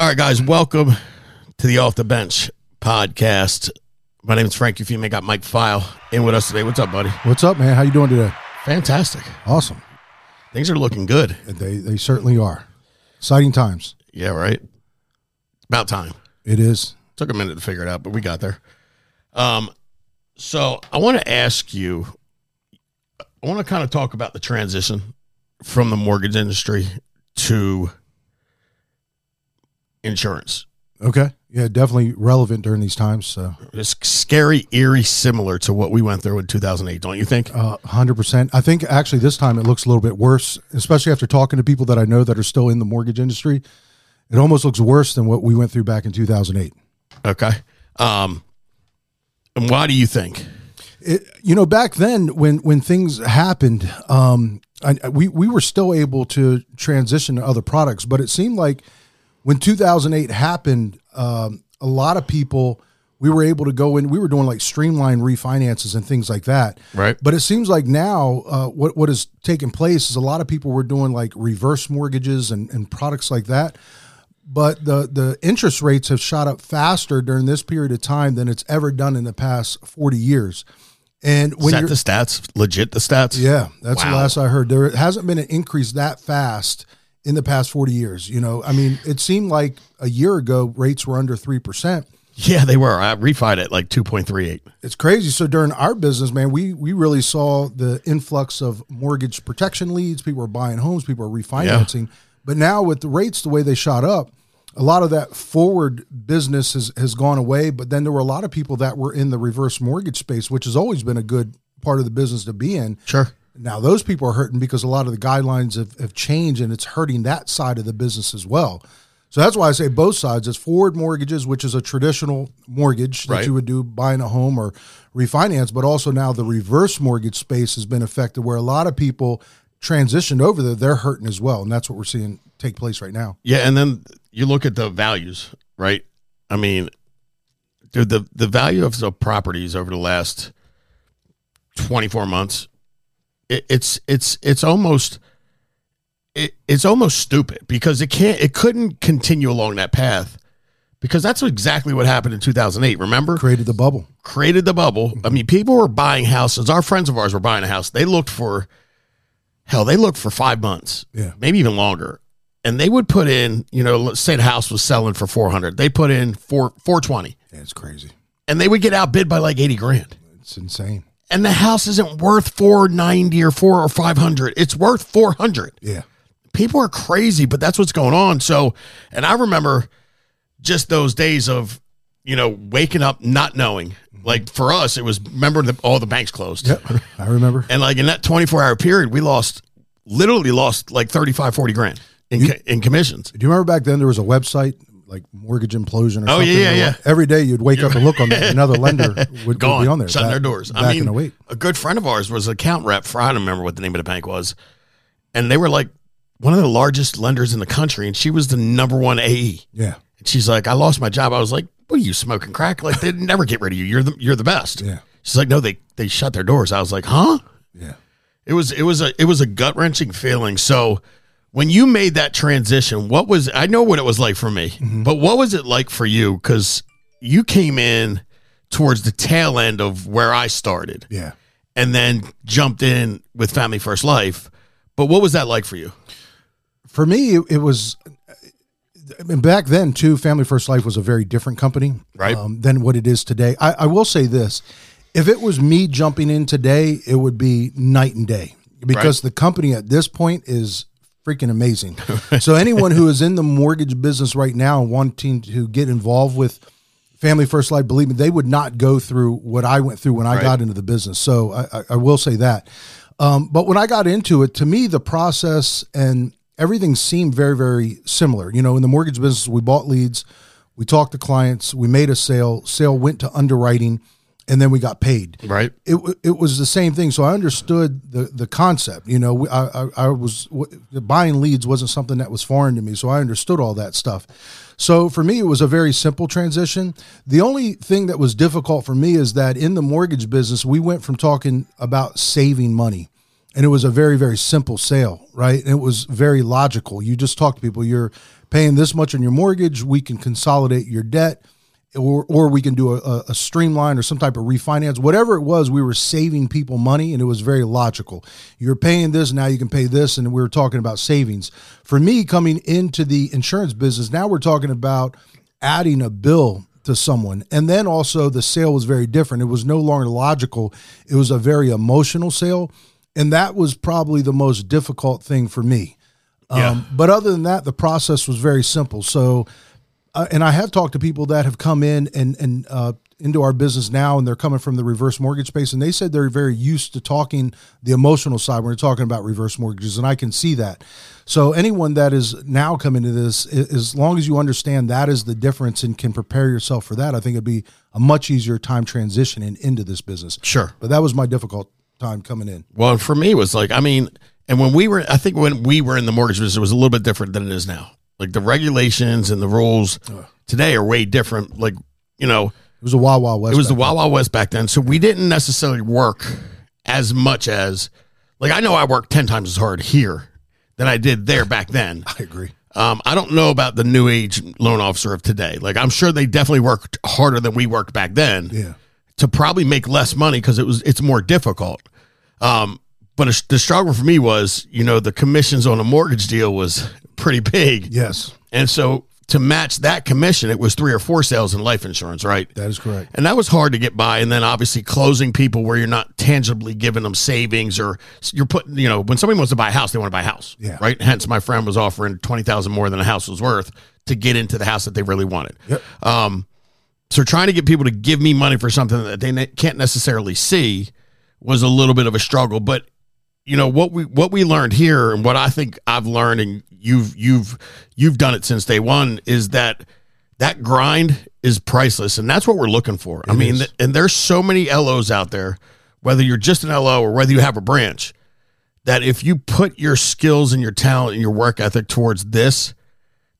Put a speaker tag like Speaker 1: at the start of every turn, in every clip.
Speaker 1: All right, guys, welcome to the Off the Bench podcast. My name is Frank Eufemia. I got Mike Pfeil in with us today. What's up, buddy?
Speaker 2: What's up, man? How you doing today?
Speaker 1: Fantastic.
Speaker 2: Awesome.
Speaker 1: Things are looking good.
Speaker 2: They they certainly are. Exciting times.
Speaker 1: Yeah, right. About time.
Speaker 2: It is.
Speaker 1: Took a minute to figure it out, but we got there. Um, so I want to ask you. I want to kind of talk about the transition from the mortgage industry to insurance.
Speaker 2: Okay. Yeah, definitely relevant during these times. So,
Speaker 1: It's scary, eerie, similar to what we went through in 2008, don't you think?
Speaker 2: uh, hundred percent. I think actually this time it looks a little bit worse, especially after talking to people that I know that are still in the mortgage industry. It almost looks worse than what we went through back in two thousand eight.
Speaker 1: Okay. Um, and why do you think?
Speaker 2: It, you know, back then when when things happened, um, I, we we were still able to transition to other products, but it seemed like when 2008 happened, um, a lot of people we were able to go in. We were doing like streamline refinances and things like that.
Speaker 1: Right.
Speaker 2: But it seems like now uh, what what has taken place is a lot of people were doing like reverse mortgages and, and products like that. But the the interest rates have shot up faster during this period of time than it's ever done in the past 40 years. And
Speaker 1: Is
Speaker 2: when
Speaker 1: that the stats? Legit the stats?
Speaker 2: yeah, that's the last I heard. There hasn't been an increase that fast in the past 40 years. You know, I mean, it seemed like a year ago rates were under 3%.
Speaker 1: Yeah, they were. I refied it like 2.38.
Speaker 2: It's crazy. So during our business, man, we we really saw the influx of mortgage protection leads. People were buying homes, people were refinancing. But now with the rates the way they shot up, a lot of that forward business has, has gone away. But then there were a lot of people that were in the reverse mortgage space, which has always been a good part of the business to be in.
Speaker 1: Sure.
Speaker 2: Now those people are hurting because a lot of the guidelines have, have changed and it's hurting that side of the business as well. So that's why I say both sides. It's forward mortgages, which is a traditional mortgage that
Speaker 1: Right.
Speaker 2: you would do buying a home or refinance, but also now the reverse mortgage space has been affected where a lot of people transitioned over there, they're hurting as well. And that's what we're seeing take place right now.
Speaker 1: Yeah, and then you look at the values, right? I mean, dude, the the value of the properties over the last 24 months, it, it's it's it's almost it, it's almost stupid because it can't it couldn't continue along that path because that's exactly what happened in 2008 remember
Speaker 2: Created the bubble.
Speaker 1: created the bubble. I mm-hmm. mean, people were buying houses. Our friends of ours were buying a house. They looked for, hell, they looked for five months,
Speaker 2: Yeah.
Speaker 1: maybe even longer. And they would put in, you know, let's say the house was selling for 400. They put in four, 420
Speaker 2: Yeah, it's crazy.
Speaker 1: and they would get outbid by like 80 grand.
Speaker 2: It's insane.
Speaker 1: And the house isn't worth 490 or 4 or 500. It's worth 400
Speaker 2: Yeah.
Speaker 1: people are crazy, but that's what's going on. So, and I remember just those days of, you know, waking up not knowing. Mm-hmm. Like for us, it was remember that all the banks closed.
Speaker 2: Yep. I remember.
Speaker 1: And like in that 24 hour period, we lost literally lost like 35, 40 grand in, co- in commissions.
Speaker 2: Do you remember back then there was a website like mortgage implosion or
Speaker 1: Oh,
Speaker 2: something?
Speaker 1: yeah, yeah, yeah.
Speaker 2: Every day you'd wake up and look on there. Another lender would, would
Speaker 1: Gone,
Speaker 2: be on there.
Speaker 1: shutting
Speaker 2: back-
Speaker 1: their doors.
Speaker 2: Back
Speaker 1: I mean,
Speaker 2: in 08.
Speaker 1: a good friend of ours was an account rep for, I don't remember what the name of the bank was. And they were like one of the largest lenders in the country. And she was the number one AE.
Speaker 2: Yeah.
Speaker 1: And she's like, I lost my job. I was like, what are you smoking crack? Like they'd never get rid of you. You're the you're the best.
Speaker 2: Yeah.
Speaker 1: She's like, no, they they shut their doors. I was like, huh?
Speaker 2: Yeah.
Speaker 1: It was it was a it was a gut wrenching feeling. So when you made that transition, what was I know what it was like for me, but what was it like for you? Because you came in towards the tail end of where I started,
Speaker 2: Yeah.
Speaker 1: and then jumped in with Family First Life. But what was that like for you?
Speaker 2: For me, it, it was. I mean, back then too, Family First Life was a very different company,
Speaker 1: Right.
Speaker 2: um, than what it is today. I, I will say this: if it was me jumping in today, it would be night and day because the company at this point is freaking amazing. so anyone who is in the mortgage business right now wanting to get involved with Family First Life, believe me, they would not go through what I went through when I
Speaker 1: Right.
Speaker 2: got into the business. So I, I, I will say that. Um, but when I got into it, to me, the process and everything seemed very, very similar. You know, in the mortgage business, we bought leads, we talked to clients, we made a sale, sale went to underwriting, and then we got paid.
Speaker 1: Right.
Speaker 2: It, it was the same thing. So I understood the, the concept. You know, I, I, I was w- buying leads wasn't something that was foreign to me. So I understood all that stuff. So for me, it was a very simple transition. The only thing that was difficult for me is that in the mortgage business, we went from talking about saving money and it was a very very simple sale, right? And it was very logical. You just talk to people. You're paying this much on your mortgage. We can consolidate your debt or or we can do a, a, streamline or some type of refinance. Whatever it was, we were saving people money, and it was very logical. You're paying this now, you can pay this, and we were talking about savings. For me, coming into the insurance business, now we're talking about adding a bill to someone, and then also the sale was very different. It was no longer logical; it was a very emotional sale, and that was probably the most difficult thing for me. Yeah. Um, but other than that, the process was very simple. So uh, and I have talked to people that have come in and and uh, into our business now, and they're coming from the reverse mortgage space, and they said they're very used to talking the emotional side when we're talking about reverse mortgages, and I can see that. So anyone that is now coming to this, as long as you understand that is the difference and can prepare yourself for that, I think it'd be a much easier time transitioning into this business.
Speaker 1: Sure,
Speaker 2: but that was my difficult time coming in.
Speaker 1: Well, for me, it was like I mean. And when we were, I think when we were in the mortgage business, it was a little bit different than it is now. Like the regulations and the rules today are way different. Like, you know,
Speaker 2: it was a Wild Wild West.
Speaker 1: It was the Wild Wild West back then. So we didn't necessarily work as much as, like, I know I worked 10 times as hard here than I did there back then.
Speaker 2: I agree.
Speaker 1: Um, I don't know about the new age loan officer of today. Like, I'm sure they definitely worked harder than we worked back then.
Speaker 2: Yeah.
Speaker 1: To probably make less money because it was it's more difficult. Um, but the struggle for me was, you know, the commissions on a mortgage deal was pretty big.
Speaker 2: Yes.
Speaker 1: And so to match that commission, it was three or four sales in life insurance, right?
Speaker 2: That is correct.
Speaker 1: And that was hard to get by. And then obviously closing people where you're not tangibly giving them savings or you're putting, you know, when somebody wants to buy a house, they want to buy a house.
Speaker 2: Yeah.
Speaker 1: Right. Hence, my friend was offering 20000 more than a house was worth to get into the house that they really wanted.
Speaker 2: Yep.
Speaker 1: Um, so trying to get people to give me money for something that they can't necessarily see was a little bit of a struggle. But you know what we what we learned here and what I think I've learned and you've you've you've done it since day one is that that grind is priceless and that's what we're looking for. It I mean is. and there's so many LOs out there whether you're just an LO or whether you have a branch that if you put your skills and your talent and your work ethic towards this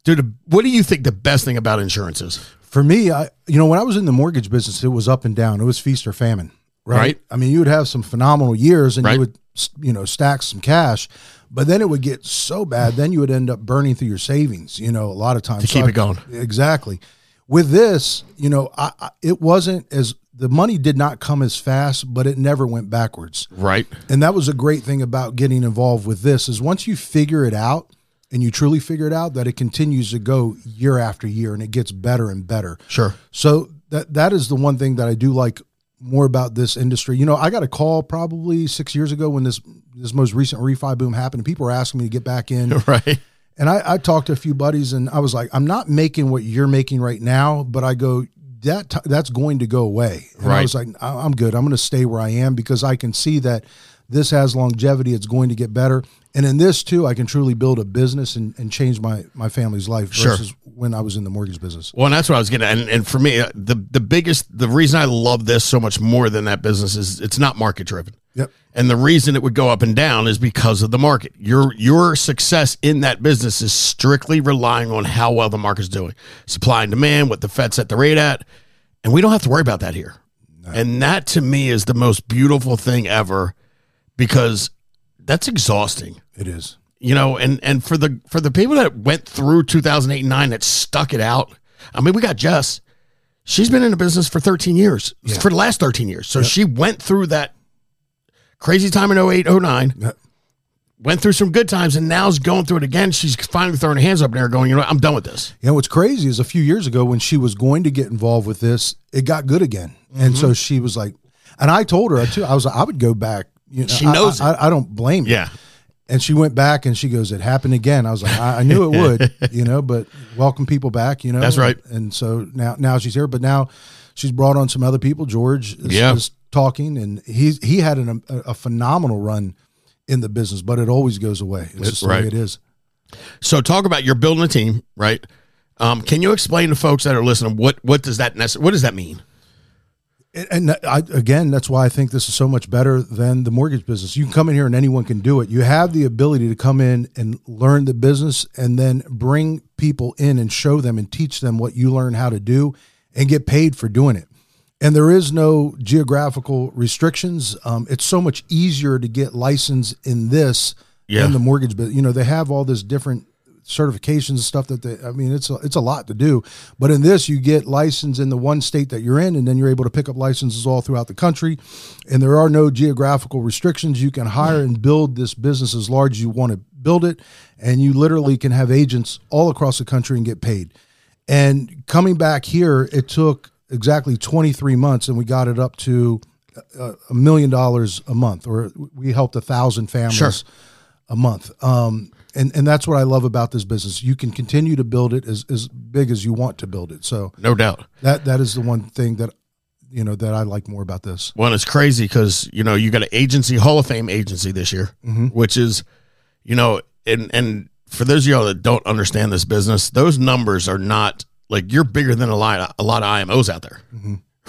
Speaker 1: dude what do you think the best thing about insurance is?
Speaker 2: For me, I you know when I was in the mortgage business it was up and down. It was feast or famine. Right? right? I mean, you would have some phenomenal years and right. you would you know, stack some cash. But then it would get so bad, then you would end up burning through your savings. You know, a lot of times
Speaker 1: to keep so it going.
Speaker 2: Exactly. With this, you know, I, I, it wasn't as the money did not come as fast, but it never went backwards.
Speaker 1: Right.
Speaker 2: And that was a great thing about getting involved with this is once you figure it out and you truly figure it out, that it continues to go year after year and it gets better and better.
Speaker 1: Sure.
Speaker 2: So that that is the one thing that I do like more about this industry. You know, I got a call probably six years ago when this this most recent refi boom happened. And people were asking me to get back in.
Speaker 1: Right.
Speaker 2: And I, I talked to a few buddies, and I was like, I'm not making what you're making right now, but I go that t- that's going to go away. And right. I was like, I'm good. I'm going to stay where I am because I can see that this has longevity. It's going to get better. And in this too, I can truly build a business and, and change my, my family's life versus sure. when I was in the mortgage business.
Speaker 1: Well, and that's what I was getting at. And, and for me, uh, the, the biggest, the reason I love this so much more than that business is it's not market driven.
Speaker 2: Yep.
Speaker 1: And the reason it would go up and down is because of the market. Your your success in that business is strictly relying on how well the market's doing. Supply and demand, what the Fed set the rate at. And we don't have to worry about that here. No. And that to me is the most beautiful thing ever because that's exhausting.
Speaker 2: It is.
Speaker 1: You know, and and for the for the people that went through 2008 and 9 that stuck it out. I mean, we got Jess. She's been in the business for 13 years. Yeah. For the last 13 years. So yep. she went through that crazy time in 08, 09. Yep. Went through some good times and now's going through it again. She's finally throwing her hands up in the air going, you know, what? I'm done with this.
Speaker 2: You know, what's crazy is a few years ago when she was going to get involved with this, it got good again. Mm-hmm. And so she was like, and I told her too, I was like, I would go back you know,
Speaker 1: she knows.
Speaker 2: I, I, I, don't blame
Speaker 1: her. Yeah.
Speaker 2: And she went back and she goes, "It happened again." I was like, "I, I knew it would," you know. But welcome people back, you know.
Speaker 1: That's right.
Speaker 2: And, and, so now, now she's here, but now she's brought on some other people. George is, yeah. is talking, and he's he had an, a, a, phenomenal run in the business, but it always goes away. It's just right. the way it is.
Speaker 1: So, talk about you're building a team, right? Um, can you explain to folks that are listening what what does that what does that mean?
Speaker 2: And I, again, that's why I think this is so much better than the mortgage business. You can come in here and anyone can do it. You have the ability to come in and learn the business and then bring people in and show them and teach them what you learn how to do and get paid for doing it. and there is no geographical restrictions. Um, it's so much easier to get licensed in this
Speaker 1: Yeah.
Speaker 2: than the mortgage. business. you know, they have all this different certifications and stuff that they. I mean, it's a, it's a lot to do. But in this, you get license in the one state that you're in, and then you're able to pick up licenses all throughout the country. And there are no geographical restrictions. You can hire and build this business as large as you want to build it, and you literally can have agents all across the country and get paid. And coming back here, it took exactly 23 months, and we got it up to a million dollars a month, or we helped a thousand families
Speaker 1: Sure.
Speaker 2: A month. Um, and, and that's what I love about this business. You can continue to build it as, as big as you want to build it. So
Speaker 1: No doubt.
Speaker 2: that that is the one thing that you know that I like more about this.
Speaker 1: Well, it's crazy because you know you got an agency, Hall of Fame agency this year, which is, you know, and and for those of y'all that don't understand this business, those numbers are not like you're bigger than a lot a lot of IMOs out there,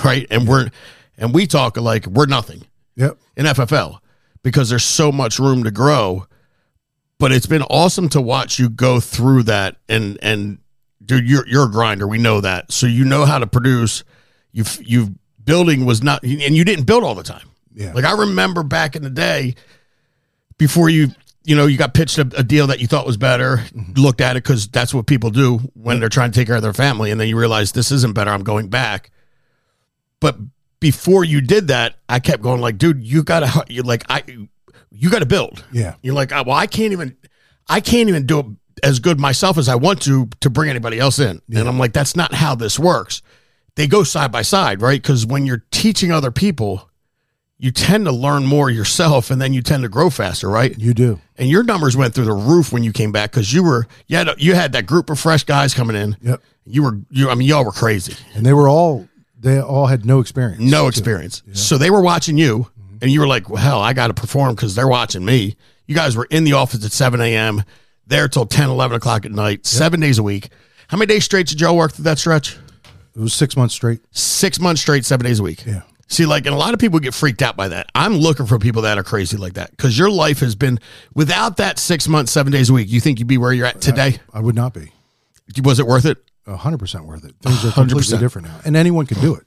Speaker 1: right? And we're and we talk like we're nothing
Speaker 2: Yep.
Speaker 1: in FFL because there's so much room to grow. But it's been awesome to watch you go through that and and dude, you're you're a grinder. We know that, so you know how to produce. You've you've building was not, and you didn't build all the time.
Speaker 2: Yeah.
Speaker 1: Like I remember back in the day, before you you know you got pitched a, a deal that you thought was better, mm-hmm. looked at it because that's what people do when they're trying to take care of their family, and then you realize this isn't better. I'm going back. But before you did that, I kept going like, dude, you gotta you like I you gotta build.
Speaker 2: Yeah.
Speaker 1: You're like, "Oh, well, I can't even, I can't even do it as good myself as I want to to bring anybody else in. And I'm like, that's not how this works. They go side by side, right? Because when you're teaching other people, you tend to learn more yourself, and then you tend to grow faster, right?
Speaker 2: You do.
Speaker 1: And your numbers went through the roof when you came back because you were you had you had that group of fresh guys coming in.
Speaker 2: Yep.
Speaker 1: You were you. I mean, y'all were crazy
Speaker 2: And they were all they all had no experience.
Speaker 1: no experience. So they were watching you, and you were like, well, "Hell, I got to perform because they're watching me." You guys were in the office at seven a.m. there till 10, 11 o'clock at night, seven days a week. How many days straight did y'all work through that stretch?
Speaker 2: It was six months straight.
Speaker 1: Six months straight, seven days a week.
Speaker 2: Yeah.
Speaker 1: See, like, and a lot of people get freaked out by that. I'm looking for people that are crazy like that because your life has been without that six months, seven days a week. You think you'd be where you're at today?
Speaker 2: I would not be.
Speaker 1: Was it worth it?
Speaker 2: a hundred percent worth it. Things are completely different now, and anyone can do it.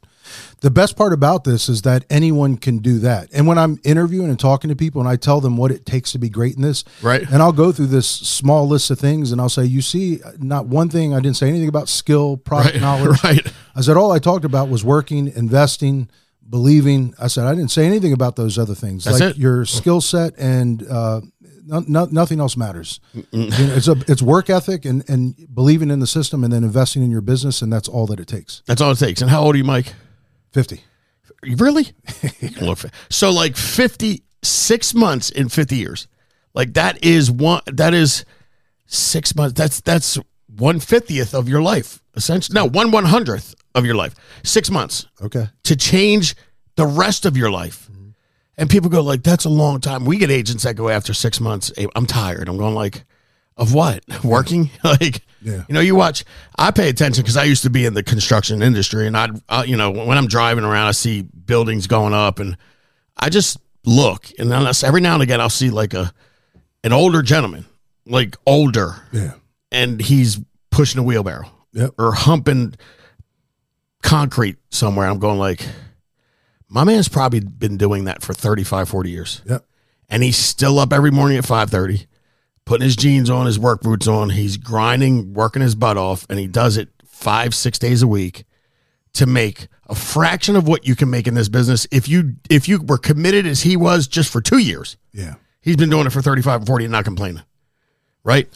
Speaker 2: The best part about this is that anyone can do that. And when I'm interviewing and talking to people, and I tell them what it takes to be great in this,
Speaker 1: Right.
Speaker 2: And I'll go through this small list of things, and I'll say, "You see, not one thing. I didn't say anything about skill, product
Speaker 1: Right.
Speaker 2: knowledge.
Speaker 1: Right.
Speaker 2: I said all I talked about was working, investing, believing. I said I didn't say anything about those other things,
Speaker 1: That's
Speaker 2: like
Speaker 1: it.
Speaker 2: your skill set and uh, no, no, nothing else matters. You know, it's a it's work ethic and and believing in the system, and then investing in your business, and that's all that it takes.
Speaker 1: That's all it takes. And how old are you, Mike?
Speaker 2: Fifty.
Speaker 1: Really? So like 56 months in 50 years. Like that is one that is six months. That's that's one fiftieth of your life. Essentially. No, one one hundredth of your life. Six months
Speaker 2: Okay.
Speaker 1: to change the rest of your life. Mm-hmm. And people go like, that's a long time. We get agents that go after six months. I'm tired. I'm going like, of what? Working? like,
Speaker 2: Yeah.
Speaker 1: you know, you watch. I pay attention because I used to be in the construction industry, and I'd, I, you know, when I'm driving around, I see buildings going up, and I just look, and then every now and again, I'll see like a an older gentleman, like older,
Speaker 2: Yeah.
Speaker 1: and he's pushing a wheelbarrow
Speaker 2: Yep.
Speaker 1: or humping concrete somewhere. I'm going like, my man's probably been doing that for 35, 40 years.
Speaker 2: Yep.
Speaker 1: And he's still up every morning at 5.30, putting his jeans on, his work boots on. He's grinding, working his butt off, and he does it five, six days a week to make a fraction of what you can make in this business if you if you were committed as he was just for two years.
Speaker 2: Yeah.
Speaker 1: He's been doing it for 35 and 40 and not complaining. Right?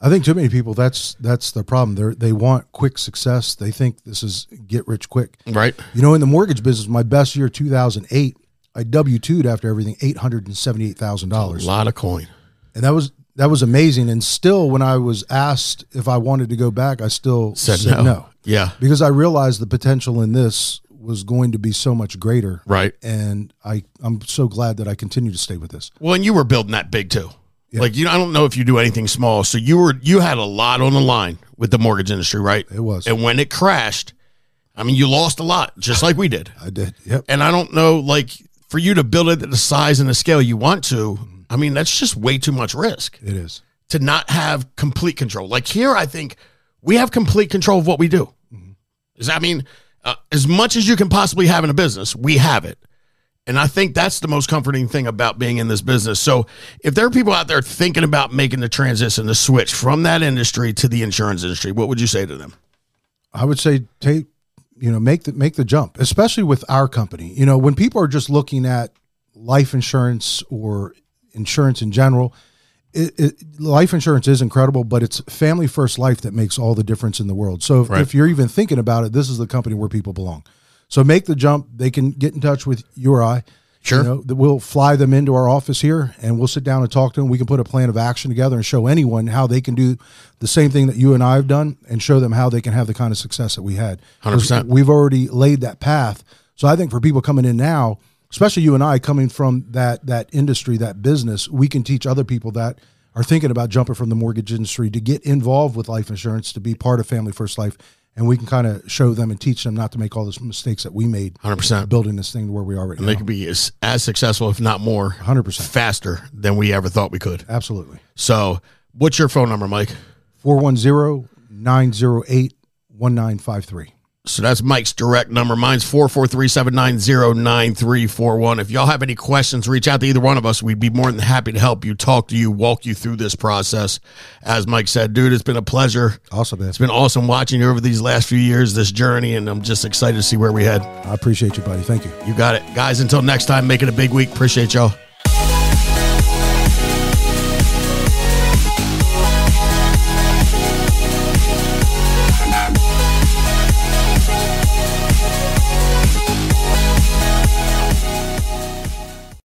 Speaker 2: I think too many people. That's that's the problem. They they want quick success. They think this is get rich quick.
Speaker 1: Right.
Speaker 2: You know, in the mortgage business, my best year, two thousand eight, I W two'd after everything $878,000.
Speaker 1: A lot of coin.
Speaker 2: and that was that was amazing. And still, when I was asked if I wanted to go back, I still
Speaker 1: Said,
Speaker 2: said,
Speaker 1: no.
Speaker 2: no.
Speaker 1: Yeah.
Speaker 2: because I realized the potential in this was going to be so much greater.
Speaker 1: Right.
Speaker 2: And I I'm so glad that I continue to stay with this.
Speaker 1: Well, and you were building that big too.
Speaker 2: Yeah.
Speaker 1: Like you, I don't know if you do anything small. So you were, you had a lot on the line with the mortgage industry, right?
Speaker 2: It was.
Speaker 1: And when it crashed, I mean, you lost a lot, just like we did.
Speaker 2: I did. Yep.
Speaker 1: And I don't know, like for you to build it at the size and the scale you want to, I mean, that's just way too much risk
Speaker 2: It is.
Speaker 1: to not have complete control. Like here, I think we have complete control of what we do. Is I mean, uh, as much as you can possibly have in a business, we have it. And I think that's the most comforting thing about being in this business. So, if there are people out there thinking about making the transition, the switch from that industry to the insurance industry, what would you say to them?
Speaker 2: I would say take, you know, make the make the jump, especially with our company. You know, when people are just looking at life insurance or insurance in general, it, it, life insurance is incredible, but it's family first life that makes all the difference in the world. So if, right. if you're even thinking about it, this is the company where people belong. So make the jump. They can get in touch with you or I.
Speaker 1: Sure.
Speaker 2: You know, we'll fly them into our office here and we'll sit down and talk to them. We can put a plan of action together and show anyone how they can do the same thing that you and I have done and show them how they can have the kind of success that we had.
Speaker 1: 100%.
Speaker 2: We've already laid that path. So I think for people coming in now, especially you and I coming from that that industry, that business, we can teach other people that are thinking about jumping from the mortgage industry to get involved with life insurance, to be part of Family First Life, and we can kind of show them and teach them not to make all those mistakes that we made.
Speaker 1: Hundred percent
Speaker 2: building this thing to where we are right now.
Speaker 1: and
Speaker 2: now.
Speaker 1: They could be as, as successful, if not more,
Speaker 2: hundred percent
Speaker 1: faster than we ever thought we could.
Speaker 2: Absolutely.
Speaker 1: So, what's your phone number, Mike?
Speaker 2: 410 908 1953.
Speaker 1: So that's Mike's direct number. Mine's 443-790-9341. If y'all have any questions, reach out to either one of us. We'd be more than happy to help you, talk to you, walk you through this process. As Mike said, dude, it's been a pleasure.
Speaker 2: Awesome, man.
Speaker 1: It's been awesome watching you over these last few years, this journey, and I'm just excited to see where we head.
Speaker 2: I appreciate you, buddy. Thank you.
Speaker 1: You got it. Guys, until next time, make it a big week. Appreciate y'all.